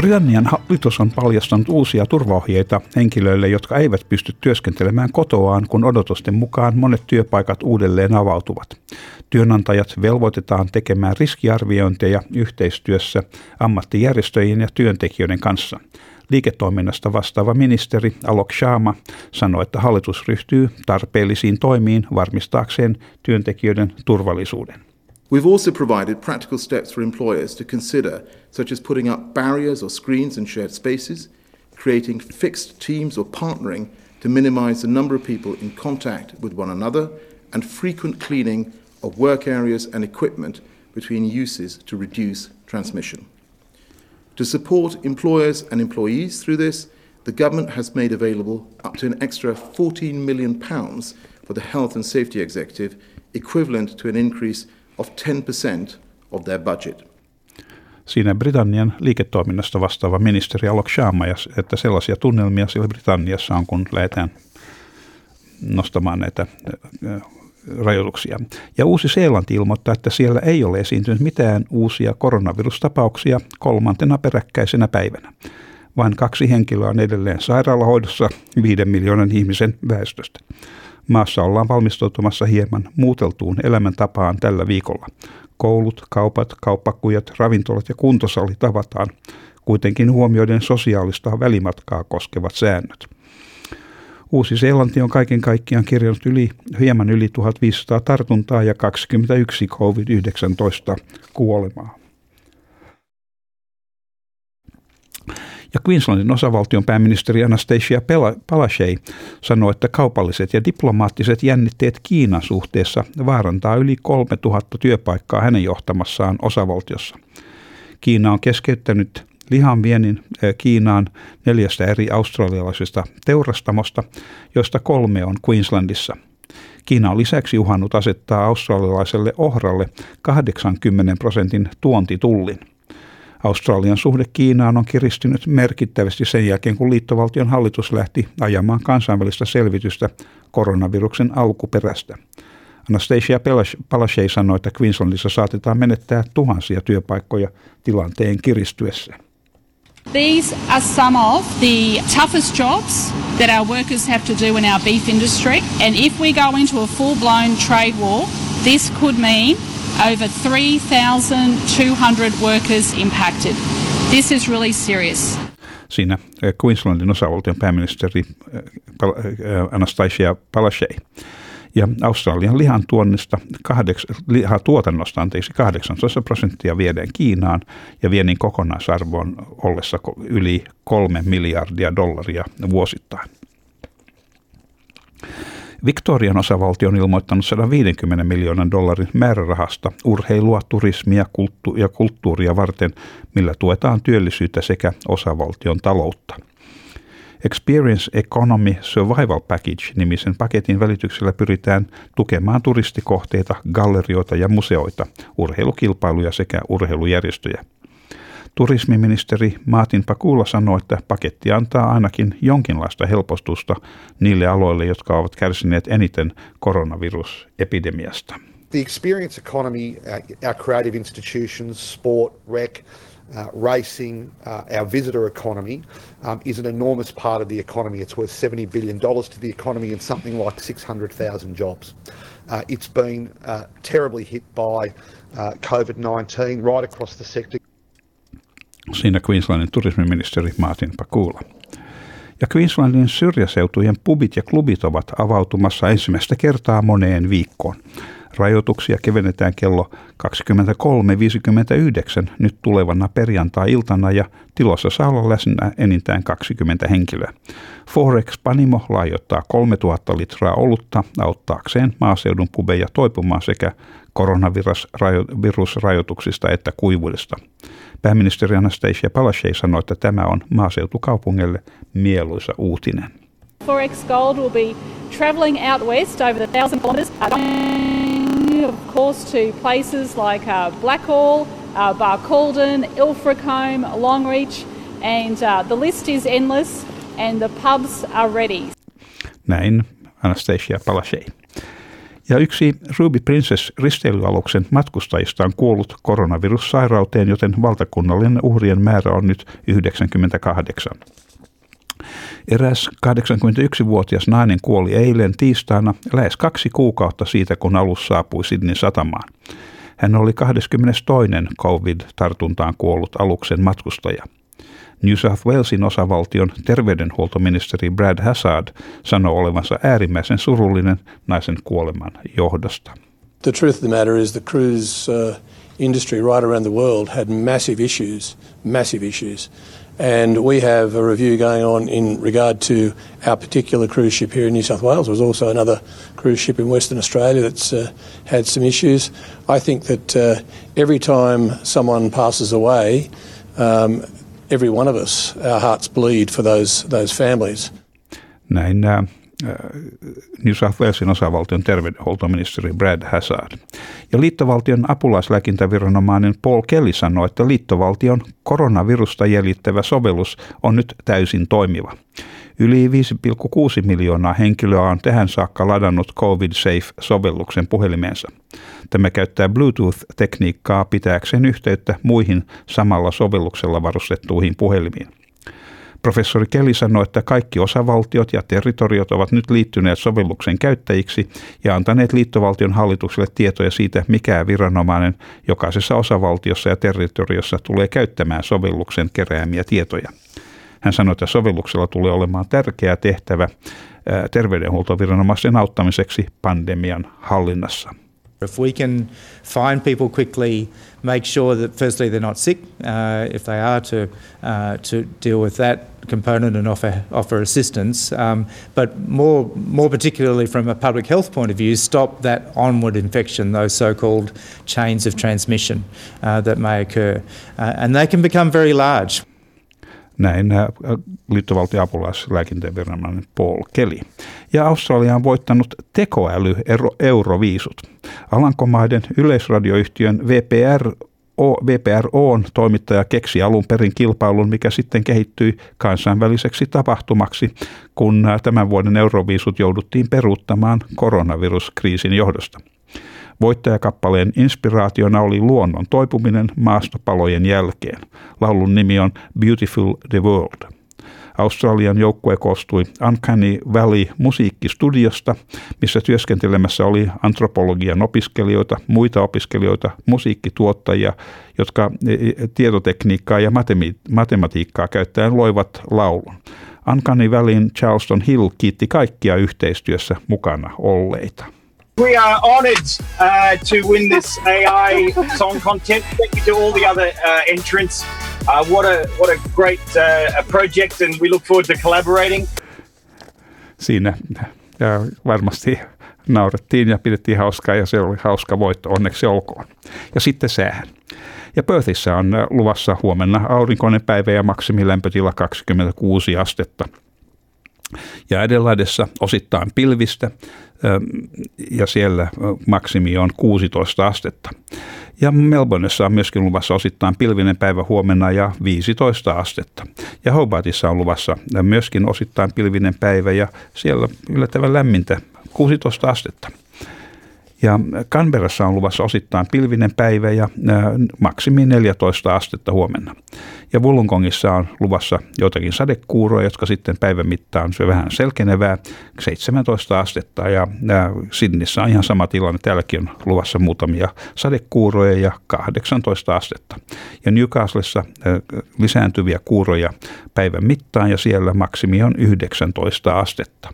Britannian hallitus on paljastanut uusia turvaohjeita henkilöille, jotka eivät pysty työskentelemään kotoaan, kun odotusten mukaan monet työpaikat uudelleen avautuvat. Työnantajat velvoitetaan tekemään riskiarviointeja yhteistyössä ammattijärjestöjen ja työntekijöiden kanssa. Liiketoiminnasta vastaava ministeri Alok Sharma sanoi, että hallitus ryhtyy tarpeellisiin toimiin varmistaakseen työntekijöiden turvallisuuden. We've also provided practical steps for employers to consider, such as putting up barriers or screens in shared spaces, creating fixed teams or partnering to minimize the number of people in contact with one another, and frequent cleaning of work areas and equipment between uses to reduce transmission. To support employers and employees through this, the government has made available up to an extra £14 million for the Health and Safety Executive, equivalent to an increase of 10% of their budget. Siinä Britannian liiketoiminnasta vastaava ministeri Alok Sharma, että sellaisia tunnelmia siellä Britanniassa on, kun lähdetään nostamaan näitä rajoituksia. Ja Uusi-Seelanti ilmoittaa, että siellä ei ole esiintynyt mitään uusia koronavirustapauksia kolmantena peräkkäisenä päivänä. Vain kaksi henkilöä on edelleen sairaalahoidossa viiden miljoonan ihmisen väestöstä. Maassa ollaan valmistautumassa hieman muuteltuun elämäntapaan tällä viikolla. Koulut, kaupat, kauppakujat, ravintolat ja kuntosalit avataan, kuitenkin huomioiden sosiaalista välimatkaa koskevat säännöt. Uusi-Seelanti on kaiken kaikkiaan kirjannut yli, hieman yli 1500 tartuntaa ja 21 COVID-19 kuolemaa. Ja Queenslandin osavaltion pääministeri Anastasia Palaszczuk sanoi, että kaupalliset ja diplomaattiset jännitteet Kiinan suhteessa vaarantaa yli 3000 työpaikkaa hänen johtamassaan osavaltiossa. Kiina on keskeyttänyt lihan viennin Kiinaan neljästä eri australialaisesta teurastamosta, joista kolme on Queenslandissa. Kiina on lisäksi uhannut asettaa australialaiselle ohralle 80 prosentin tuontitullin. Australian suhde Kiinaan on kiristynyt merkittävästi sen jälkeen, kun liittovaltion hallitus lähti ajamaan kansainvälistä selvitystä koronaviruksen alkuperästä. Anastasia Palaszczuk sanoi, että Queenslandissa saatetaan menettää tuhansia työpaikkoja tilanteen kiristyessä. These are some of the toughest jobs that our workers have to do in our beef industry. And if we go into a full blown trade war, this could mean over 3,200 workers impacted. This is really serious. Siinä eh, Queenslandin osavaltion pääministeri eh, eh, Anastasia Palaszczuk. Ja Australian lihan tuonnista, kahdeks, lihatuotannosta anteeksi 18 prosenttia viedään Kiinaan ja viennin kokonaisarvo on ollessa yli kolme miljardia dollaria vuosittain. Victorian osavaltio on ilmoittanut 150 miljoonan dollarin määrärahasta urheilua, turismia kulttu- ja kulttuuria varten, millä tuetaan työllisyyttä sekä osavaltion taloutta. Experience Economy Survival Package-nimisen paketin välityksellä pyritään tukemaan turistikohteita, gallerioita ja museoita, urheilukilpailuja sekä urheilujärjestöjä. Turismiministeri Martin Pakula sanoi, että paketti antaa ainakin jonkinlaista helpostusta niille aloille, jotka ovat kärsineet eniten koronavirusepidemiasta. The experience economy, uh, our creative institutions, sport, rec, uh, racing, uh, our visitor economy um, is an enormous part of the economy. It's worth $70 billion to the economy and something like 600,000 jobs. Uh, it's been uh, terribly hit by uh, COVID 19 right across the sector. Siinä Queenslandin turismiministeri Martin Pakula. Ja Queenslandin syrjäseutujen pubit ja klubit ovat avautumassa ensimmäistä kertaa moneen viikkoon. Rajoituksia kevennetään kello 23.59 nyt tulevana perjantai-iltana ja tilossa saa olla läsnä enintään 20 henkilöä. Forex Panimo laajoittaa 3000 litraa olutta auttaakseen maaseudun pubeja toipumaan sekä koronavirusrajoituksista että kuivuudesta. Pääministeri Anastasia Palaszczuk sanoi, että tämä on maaseutukaupungille mieluisa uutinen. Forex Gold will be travelling out west over the thousand kilometres, uh, of course, to places like uh, Blackall, uh, Barcaldine, Ilfracombe, Longreach, and uh, the list is endless and the pubs are ready. Näin Anastasia Palaszczuk. Ja yksi Ruby Princess risteilyaluksen matkustajista on kuollut koronavirussairauteen, joten valtakunnallinen uhrien määrä on nyt 98. Eräs 81-vuotias nainen kuoli eilen tiistaina lähes kaksi kuukautta siitä, kun alus saapui Sydneyn satamaan. Hän oli 22. COVID-tartuntaan kuollut aluksen matkustaja. New South Walesin osavaltion terveydenhuoltoministeri Brad Hazard sanoi olevansa äärimmäisen surullinen naisen kuoleman johdosta. The truth of the matter is the cruise uh, industry right around the world had massive issues, massive issues. And we have a review going on in regard to our particular cruise ship here in New South Wales. There's also another cruise ship in Western Australia that's uh, had some issues. I think that uh, every time someone passes away, um, every one of us, our hearts bleed for those, those families. Näin nämä New South Walesin osavaltion terveydenhuoltoministeri Brad Hazard. Ja liittovaltion apulaislääkintäviranomainen Paul Kelly sanoi, että liittovaltion koronavirusta jäljittävä sovellus on nyt täysin toimiva. Yli 5,6 miljoonaa henkilöä on tähän saakka ladannut COVID Safe-sovelluksen puhelimeensa. Tämä käyttää Bluetooth-tekniikkaa pitääkseen yhteyttä muihin samalla sovelluksella varustettuihin puhelimiin. Professori Kelly sanoi, että kaikki osavaltiot ja territoriot ovat nyt liittyneet sovelluksen käyttäjiksi ja antaneet liittovaltion hallitukselle tietoja siitä, mikä viranomainen jokaisessa osavaltiossa ja territoriossa tulee käyttämään sovelluksen keräämiä tietoja. Hän sanoi, että sovelluksella tulee olemaan tärkeä tehtävä terveydenhuoltoviranomaisten auttamiseksi pandemian hallinnassa. If we can find people quickly, make sure that firstly they're not sick, uh, if they are to uh, to deal with that component and offer offer assistance, um, but more more particularly from a public health point of view, stop that onward infection, those so-called chains of transmission uh, that may occur, uh, and they can become very large. Näin äh, liittovaltion apulaislääkintäviranomainen Paul Kelly. Ja Australia on voittanut tekoäly euroviisut. Alankomaiden yleisradioyhtiön VPR VPROn toimittaja keksi alun perin kilpailun, mikä sitten kehittyi kansainväliseksi tapahtumaksi, kun äh, tämän vuoden euroviisut jouduttiin peruuttamaan koronaviruskriisin johdosta. Voittajakappaleen inspiraationa oli luonnon toipuminen maastopalojen jälkeen. Laulun nimi on Beautiful the World. Australian joukkue koostui Uncanny Valley musiikkistudiosta, missä työskentelemässä oli antropologian opiskelijoita, muita opiskelijoita, musiikkituottajia, jotka e, e, tietotekniikkaa ja matematiikkaa käyttäen loivat laulun. Uncanny Valleyn Charleston Hill kiitti kaikkia yhteistyössä mukana olleita. We are honoured uh, to win this AI song contest. Thank you to all the other uh, entrants. Uh, what a what a great uh, project, and we look forward to collaborating. Siinä ja varmasti naurettiin ja pidettiin hauskaa ja se oli hauska voitto, onneksi olkoon. Ja sitten säähän. Ja Perthissä on luvassa huomenna aurinkoinen päivä ja maksimilämpötila 26 astetta. Ja Adelaidessa osittain pilvistä ja siellä maksimi on 16 astetta. Ja Melbourneissa on myöskin luvassa osittain pilvinen päivä huomenna ja 15 astetta. Ja Hobartissa on luvassa myöskin osittain pilvinen päivä ja siellä yllättävän lämmintä 16 astetta. Ja Canberrassa on luvassa osittain pilvinen päivä ja maksimi 14 astetta huomenna. Ja Wollongongissa on luvassa joitakin sadekuuroja, jotka sitten päivän mittaan syö vähän selkenevää, 17 astetta. Ja Sydneyssä on ihan sama tilanne, täälläkin on luvassa muutamia sadekuuroja ja 18 astetta. Ja Newcastlessa lisääntyviä kuuroja päivän mittaan ja siellä maksimi on 19 astetta.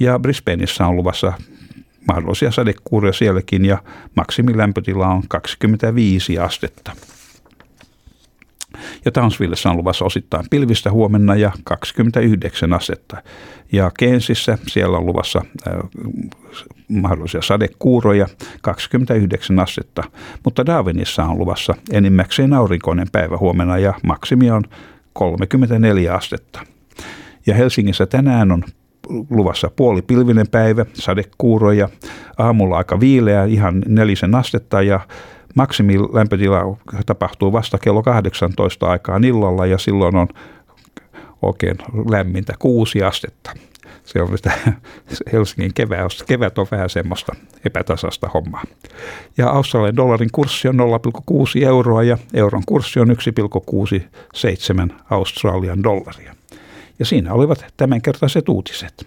Ja Brisbaneissa on luvassa mahdollisia sadekuuria sielläkin ja maksimilämpötila on 25 astetta. Ja Townsvillessä on luvassa osittain pilvistä huomenna ja 29 astetta. Ja Keensissä siellä on luvassa äh, mahdollisia sadekuuroja 29 astetta, mutta Darwinissa on luvassa enimmäkseen aurinkoinen päivä huomenna ja maksimi on 34 astetta. Ja Helsingissä tänään on luvassa puolipilvinen päivä, sadekuuroja, aamulla aika viileä, ihan nelisen astetta ja maksimilämpötila tapahtuu vasta kello 18 aikaan illalla ja silloin on oikein lämmintä kuusi astetta. Se on sitä Helsingin kevät, kevät on vähän semmoista epätasasta hommaa. Ja Australian dollarin kurssi on 0,6 euroa ja euron kurssi on 1,67 Australian dollaria. Ja siinä olivat tämänkertaiset uutiset.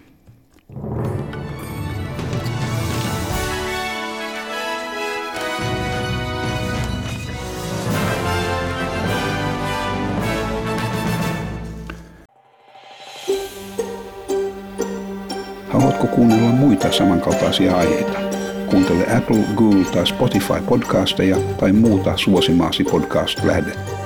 Haluatko kuunnella muita samankaltaisia aiheita? Kuuntele Apple, Google tai Spotify podcasteja tai muuta suosimaasi podcast-lähdettä.